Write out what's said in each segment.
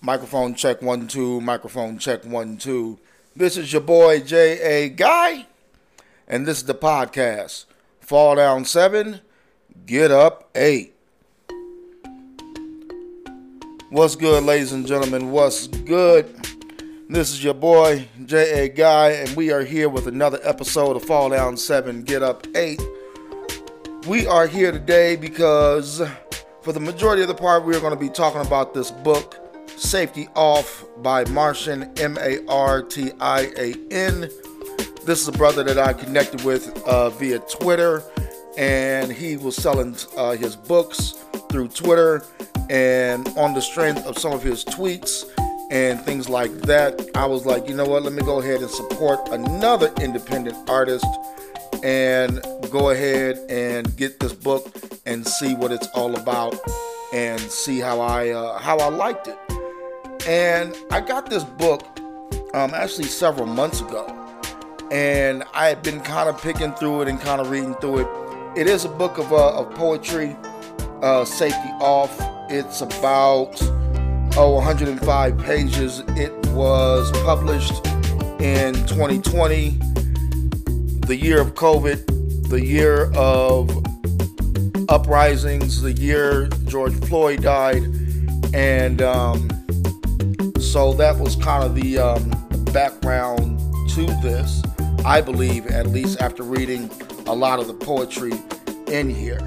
Microphone check one, two. Microphone check one, two. This is your boy J.A. Guy, and this is the podcast. Fall down seven, get up eight. What's good, ladies and gentlemen? What's good? This is your boy J.A. Guy, and we are here with another episode of Fall Down 7, Get Up 8. We are here today because, for the majority of the part, we are going to be talking about this book, Safety Off by Martian, M A R T I A N. This is a brother that I connected with uh, via Twitter, and he was selling uh, his books through Twitter. And on the strength of some of his tweets, and things like that, I was like, you know what, let me go ahead and support another independent artist and go ahead and get this book and see what it's all about and see how I uh, how I liked it. And I got this book um, actually several months ago, and I had been kind of picking through it and kind of reading through it. It is a book of, uh, of poetry, uh, Safety Off. It's about oh, 105 pages. It was published in 2020, the year of COVID, the year of uprisings, the year George Floyd died, and um, so that was kind of the um, background to this. I believe, at least after reading a lot of the poetry in here.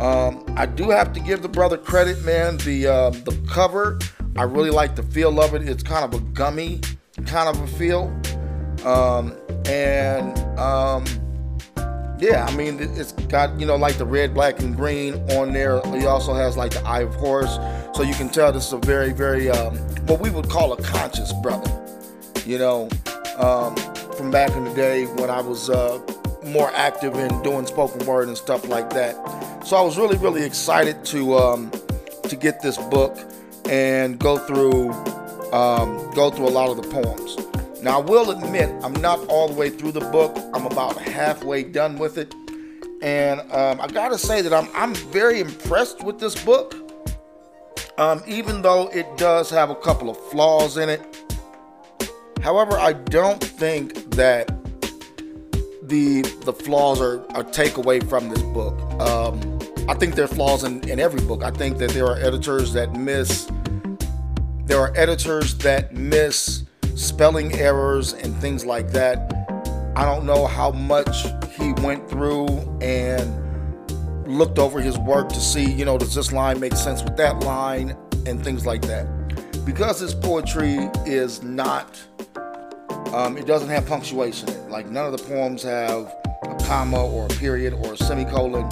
Um, I do have to give the brother credit, man. The uh, the cover I really like the feel of it. It's kind of a gummy kind of a feel. Um, and um, yeah, I mean, it's got, you know, like the red, black, and green on there. He also has like the Eye of Horus. So you can tell this is a very, very, um, what we would call a conscious brother. You know, um, from back in the day when I was uh, more active in doing spoken word and stuff like that. So I was really, really excited to um, to get this book and go through um, go through a lot of the poems. Now, I will admit I'm not all the way through the book. I'm about halfway done with it, and um, I gotta say that I'm I'm very impressed with this book. Um, even though it does have a couple of flaws in it. However, I don't think that the the flaws are a takeaway from this book. Um, I think there are flaws in, in every book. I think that there are editors that miss there are editors that miss spelling errors and things like that. I don't know how much he went through and looked over his work to see, you know, does this line make sense with that line and things like that. Because his poetry is not, um, it doesn't have punctuation. Like none of the poems have a comma or a period or a semicolon,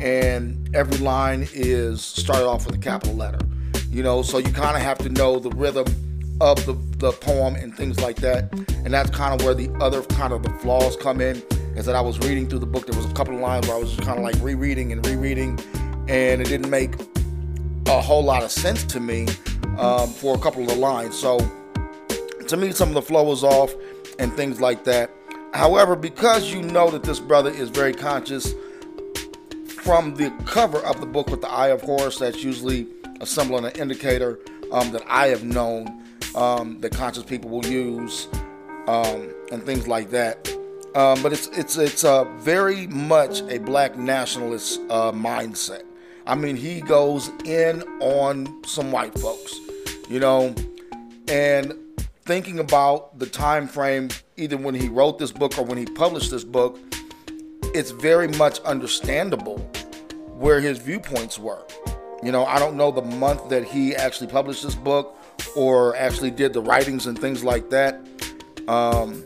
and every line is started off with a capital letter you know, so you kind of have to know the rhythm of the, the poem and things like that. And that's kind of where the other kind of the flaws come in. Is that I was reading through the book, there was a couple of lines where I was just kind of like rereading and rereading, and it didn't make a whole lot of sense to me um, for a couple of the lines. So to me, some of the flow was off and things like that. However, because you know that this brother is very conscious from the cover of the book with the Eye of Horus, that's usually a symbol and an indicator um, that I have known um, that conscious people will use um, and things like that. Um, but it's it's it's uh, very much a black nationalist uh, mindset. I mean, he goes in on some white folks, you know, and thinking about the time frame, either when he wrote this book or when he published this book, it's very much understandable where his viewpoints were. You know, I don't know the month that he actually published this book or actually did the writings and things like that. Um,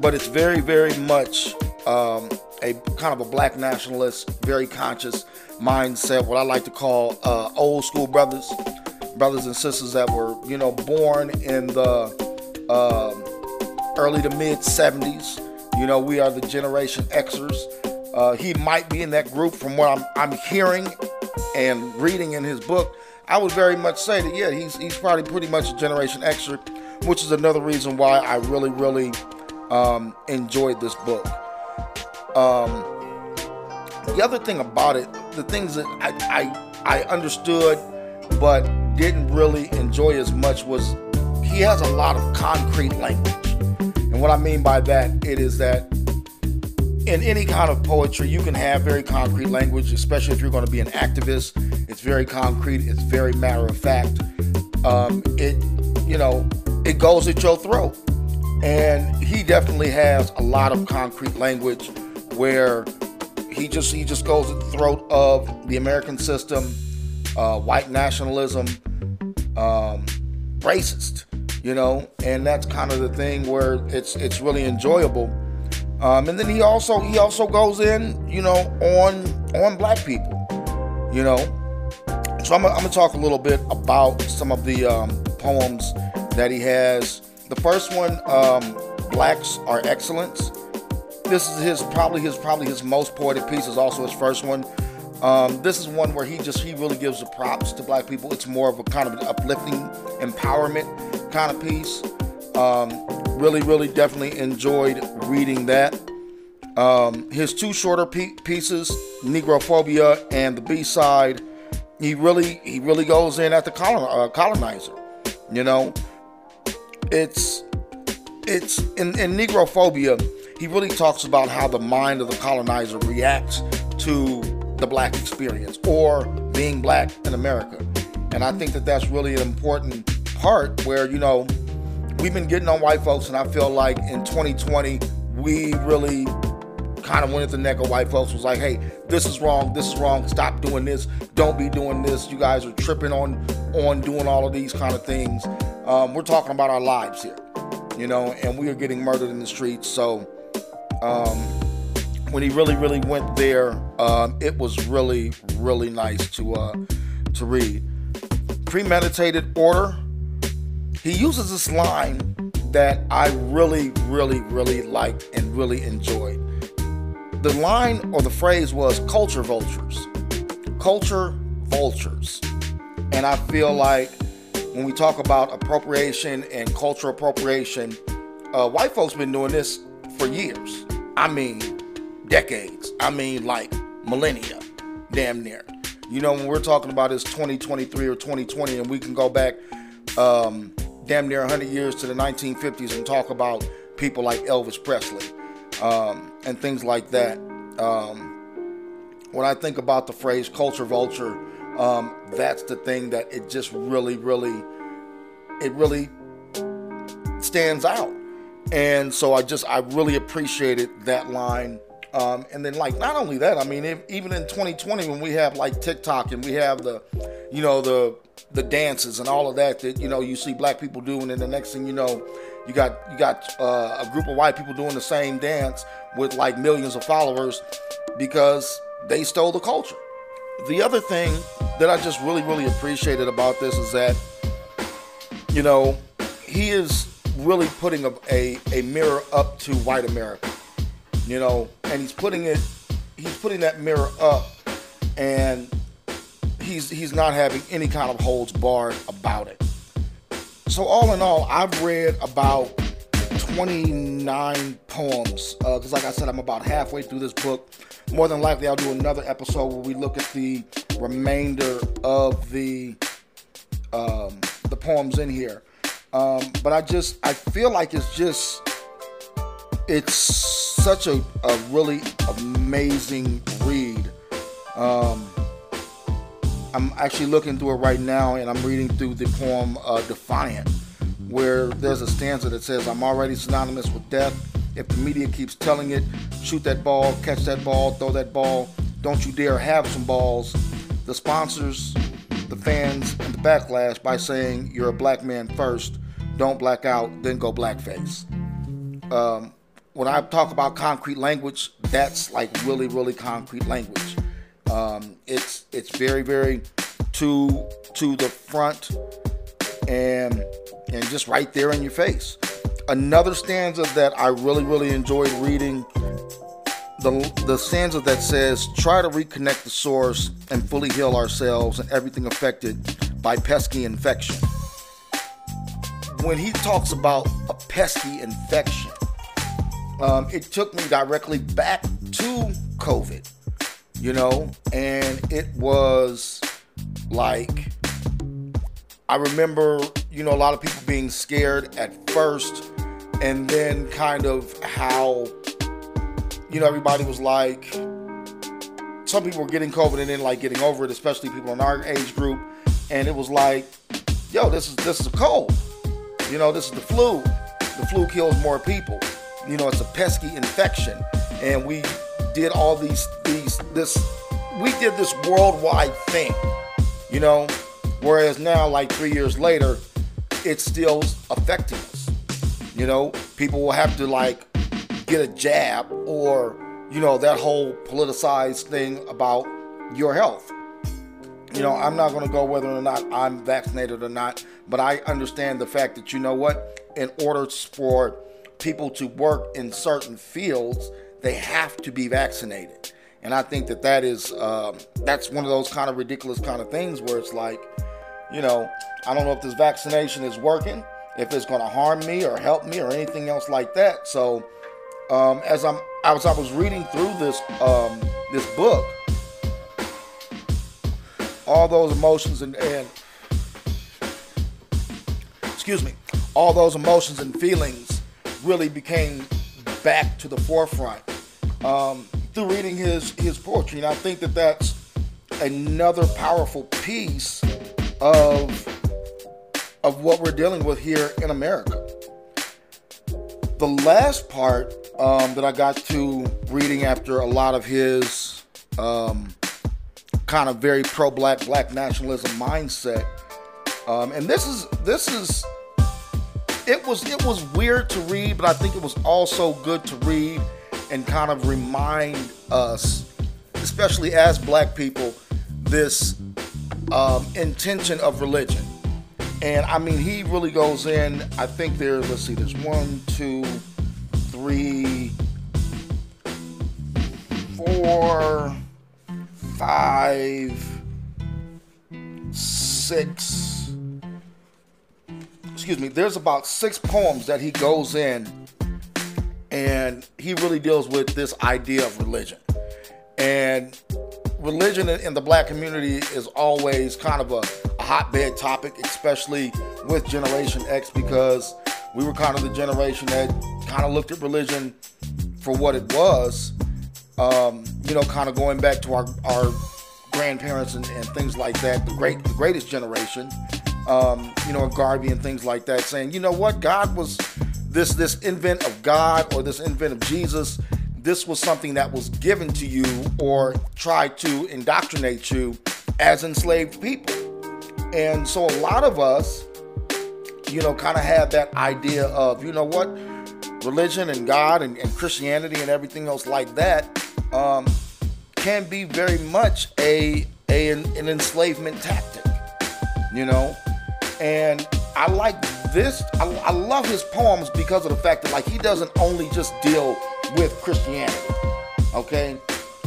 but it's very, very much um, a kind of a black nationalist, very conscious mindset, what I like to call uh, old school brothers, brothers and sisters that were, you know, born in the uh, early to mid 70s. You know, we are the Generation Xers. Uh, he might be in that group from what I'm, I'm hearing and reading in his book, I would very much say that yeah, he's he's probably pretty much a Generation Xer, which is another reason why I really really um, enjoyed this book. Um, the other thing about it, the things that I I, I understood, but didn't really enjoy as much was he has a lot of concrete language. And what I mean by that, it is that in any kind of poetry, you can have very concrete language, especially if you're going to be an activist. It's very concrete. It's very matter of fact. Um, it, you know, it goes at your throat. And he definitely has a lot of concrete language where he just he just goes at the throat of the American system, uh, white nationalism, um, racist, you know, and that's kind of the thing where it's it's really enjoyable um, and then he also he also goes in, you know, on on black people, you know. So I'm, I'm gonna talk a little bit about some of the um, poems that he has. The first one, um, "Blacks Are Excellence." This is his probably his probably his most poetic piece. Is also his first one. Um, this is one where he just he really gives the props to black people. It's more of a kind of an uplifting, empowerment kind of piece. Um, really, really, definitely enjoyed reading that. Um, his two shorter pieces, Negrophobia and the B side, he really, he really goes in at the colon- uh, colonizer. You know, it's, it's in, in Negrophobia. He really talks about how the mind of the colonizer reacts to the black experience or being black in America. And I think that that's really an important part where, you know, we've been getting on white folks, and I feel like in 2020 we really kind of went at the neck of white folks. Was like, hey, this is wrong. This is wrong. Stop doing this. Don't be doing this. You guys are tripping on on doing all of these kind of things. Um, we're talking about our lives here, you know, and we are getting murdered in the streets. So. Um, when he really, really went there, um, it was really, really nice to uh, to read. Premeditated order he uses this line that I really, really, really liked and really enjoyed. The line or the phrase was culture vultures. Culture vultures. And I feel like when we talk about appropriation and cultural appropriation, uh, white folks been doing this for years. I mean, decades. I mean, like millennia, damn near. You know, when we're talking about this 2023 or 2020, and we can go back um, damn near 100 years to the 1950s and talk about people like Elvis Presley um, and things like that. Um, when I think about the phrase culture vulture, um, that's the thing that it just really, really, it really stands out. And so I just, I really appreciated that line. Um, and then, like, not only that, I mean, if, even in 2020, when we have like TikTok and we have the, you know, the the dances and all of that that you know you see black people doing, and the next thing you know, you got you got uh, a group of white people doing the same dance with like millions of followers because they stole the culture. The other thing that I just really really appreciated about this is that you know he is really putting a, a, a mirror up to white America, you know, and he's putting it he's putting that mirror up and he's he's not having any kind of holds barred about it. So all in all, I've read about 29 poems because, uh, like I said, I'm about halfway through this book. More than likely, I'll do another episode where we look at the remainder of the um, the poems in here. Um, but I just I feel like it's just it's such a, a really amazing read. Um, I'm actually looking through it right now, and I'm reading through the poem uh, "Defiant," where there's a stanza that says, "I'm already synonymous with death. If the media keeps telling it, shoot that ball, catch that ball, throw that ball. Don't you dare have some balls." The sponsors, the fans, and the backlash by saying you're a black man first. Don't black out, then go blackface. Um, when I talk about concrete language, that's like really, really concrete language. Um, it's it's very very to to the front and and just right there in your face. Another stanza that I really really enjoyed reading the the stanza that says try to reconnect the source and fully heal ourselves and everything affected by pesky infection. When he talks about a pesky infection, um, it took me directly back to COVID you know, and it was like I remember, you know, a lot of people being scared at first, and then kind of how, you know, everybody was like, some people were getting COVID and then like getting over it, especially people in our age group, and it was like, yo, this is this is a cold, you know, this is the flu. The flu kills more people. You know, it's a pesky infection, and we did all these these this we did this worldwide thing, you know Whereas now, like three years later, it's still affecting us. You know, people will have to like get a jab or, you know, that whole politicized thing about your health. You know, I'm not going to go whether or not I'm vaccinated or not, but I understand the fact that, you know what, in order for people to work in certain fields, they have to be vaccinated. And I think that that is, um, that's one of those kind of ridiculous kind of things where it's like, you know, I don't know if this vaccination is working, if it's going to harm me or help me or anything else like that. So, um, as I'm as I was reading through this um, this book, all those emotions and, and excuse me, all those emotions and feelings really became back to the forefront um, through reading his his poetry, and I think that that's another powerful piece of of what we're dealing with here in America. The last part um, that I got to reading after a lot of his um, kind of very pro-black, black nationalism mindset, um, and this is this is it was it was weird to read, but I think it was also good to read and kind of remind us, especially as black people, this um, intention of religion. And I mean, he really goes in. I think there's, let's see, there's one, two, three, four, five, six. Excuse me, there's about six poems that he goes in and he really deals with this idea of religion. And religion in the black community is always kind of a, hotbed topic, especially with Generation X, because we were kind of the generation that kind of looked at religion for what it was. Um, you know, kind of going back to our, our grandparents and, and things like that, the great, the greatest generation. Um, you know, Garvey and things like that, saying, you know what, God was this this invent of God or this invent of Jesus this was something that was given to you or tried to indoctrinate you as enslaved people. And so a lot of us, you know, kind of have that idea of, you know what, religion and God and, and Christianity and everything else like that um, can be very much a, a an, an enslavement tactic, you know. And I like this. I, I love his poems because of the fact that like he doesn't only just deal with Christianity. Okay,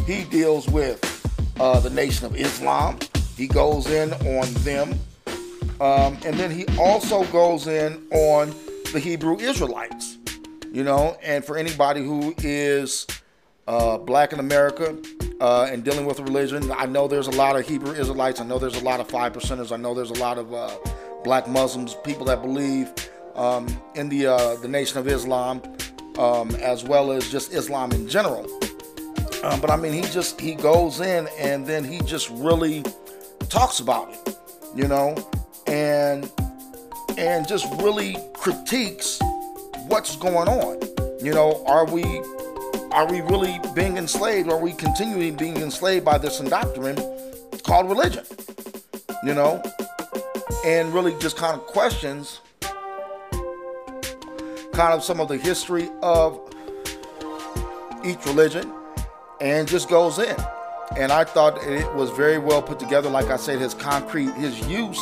he deals with uh, the Nation of Islam. He goes in on them, um, and then he also goes in on the Hebrew Israelites. You know, and for anybody who is uh, black in America uh, and dealing with religion, I know there's a lot of Hebrew Israelites. I know there's a lot of five percenters. I know there's a lot of uh, black Muslims, people that believe um, in the uh, the Nation of Islam um, as well as just Islam in general. Um, but I mean, he just he goes in and then he just really talks about it, you know, and and just really critiques what's going on. You know, are we are we really being enslaved? Are we continuing being enslaved by this indoctrination called religion? You know, and really just kind of questions kind of some of the history of each religion and just goes in. And I thought it was very well put together. Like I said, his concrete, his use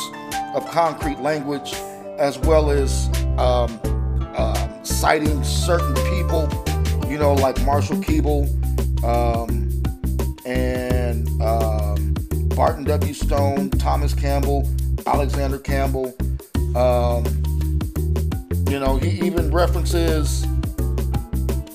of concrete language, as well as um, uh, citing certain people, you know, like Marshall Keeble um, and um, Barton W. Stone, Thomas Campbell, Alexander Campbell. Um, you know, he even references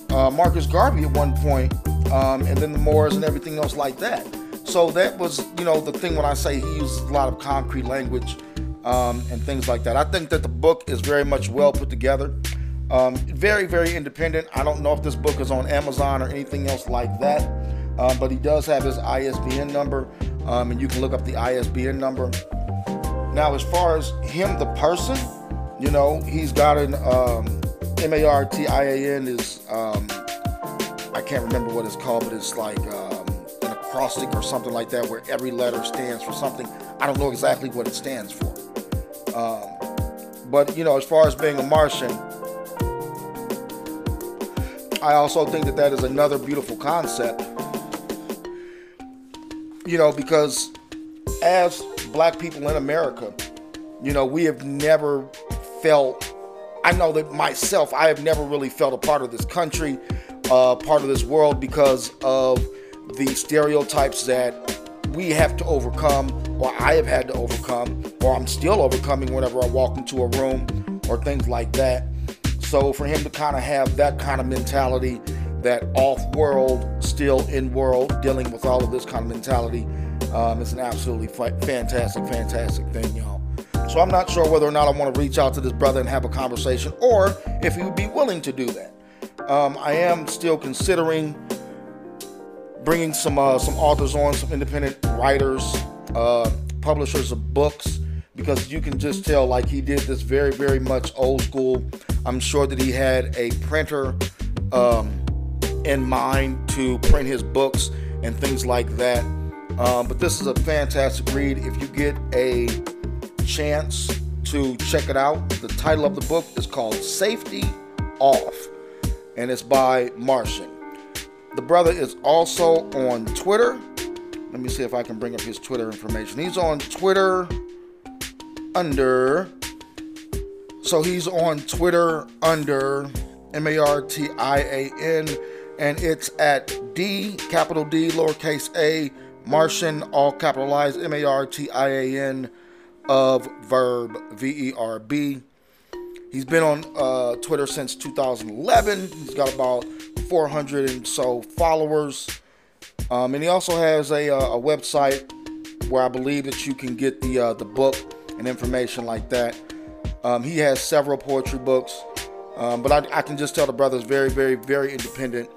uh, Marcus Garvey at one point, um, and then the Moors and everything else like that. So that was, you know, the thing when I say he uses a lot of concrete language um, and things like that. I think that the book is very much well put together. Um, very, very independent. I don't know if this book is on Amazon or anything else like that, um, but he does have his ISBN number, um, and you can look up the ISBN number. Now, as far as him, the person, you know, he's got an um, M A R T I A N is um, I can't remember what it's called, but it's like um, an acrostic or something like that, where every letter stands for something. I don't know exactly what it stands for. Um, but you know, as far as being a Martian, I also think that that is another beautiful concept. You know, because as black people in America, you know, we have never felt, I know that myself, I have never really felt a part of this country, uh, part of this world because of the stereotypes that we have to overcome, or I have had to overcome, or I'm still overcoming whenever I walk into a room or things like that. So for him to kind of have that kind of mentality, that off world, still in world, dealing with all of this kind of mentality, um, is an absolutely fantastic, fantastic thing, y'all. So I'm not sure whether or not I want to reach out to this brother and have a conversation, or if he would be willing to do that. Um, I am still considering bringing some uh, some authors on, some independent writers, uh, publishers of books, because you can just tell like he did this very very much old school. I'm sure that he had a printer um, in mind to print his books and things like that. Um, but this is a fantastic read. If you get a chance to check it out, the title of the book is called Safety Off, and it's by Martian. The brother is also on Twitter. Let me see if I can bring up his Twitter information. He's on Twitter under. So he's on Twitter under M A R T I A N, and it's at D, capital D, lowercase a, Martian, all capitalized, M A R T I A N, of Verb, V E R B. He's been on uh, Twitter since 2011. He's got about 400 and so followers. Um, and he also has a, uh, a, website where I believe that you can get the uh, the book and information like that. Um, he has several poetry books, um, but I, I, can just tell the brother is very, very, very independent.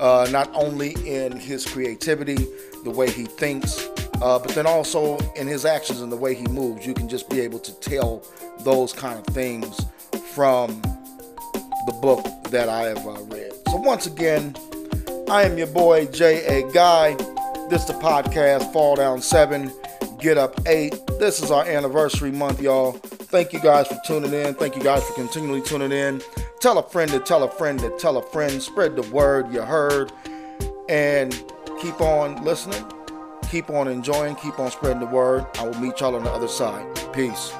Uh, not only in his creativity, the way he thinks, uh, but then also in his actions and the way he moves. You can just be able to tell those kind of things from the book that I have uh, read. So, once again, I am your boy J.A. Guy. This is the podcast Fall Down 7, Get Up 8. This is our anniversary month, y'all. Thank you guys for tuning in. Thank you guys for continually tuning in. Tell a friend to tell a friend to tell a friend. Spread the word you heard. And keep on listening. Keep on enjoying. Keep on spreading the word. I will meet y'all on the other side. Peace.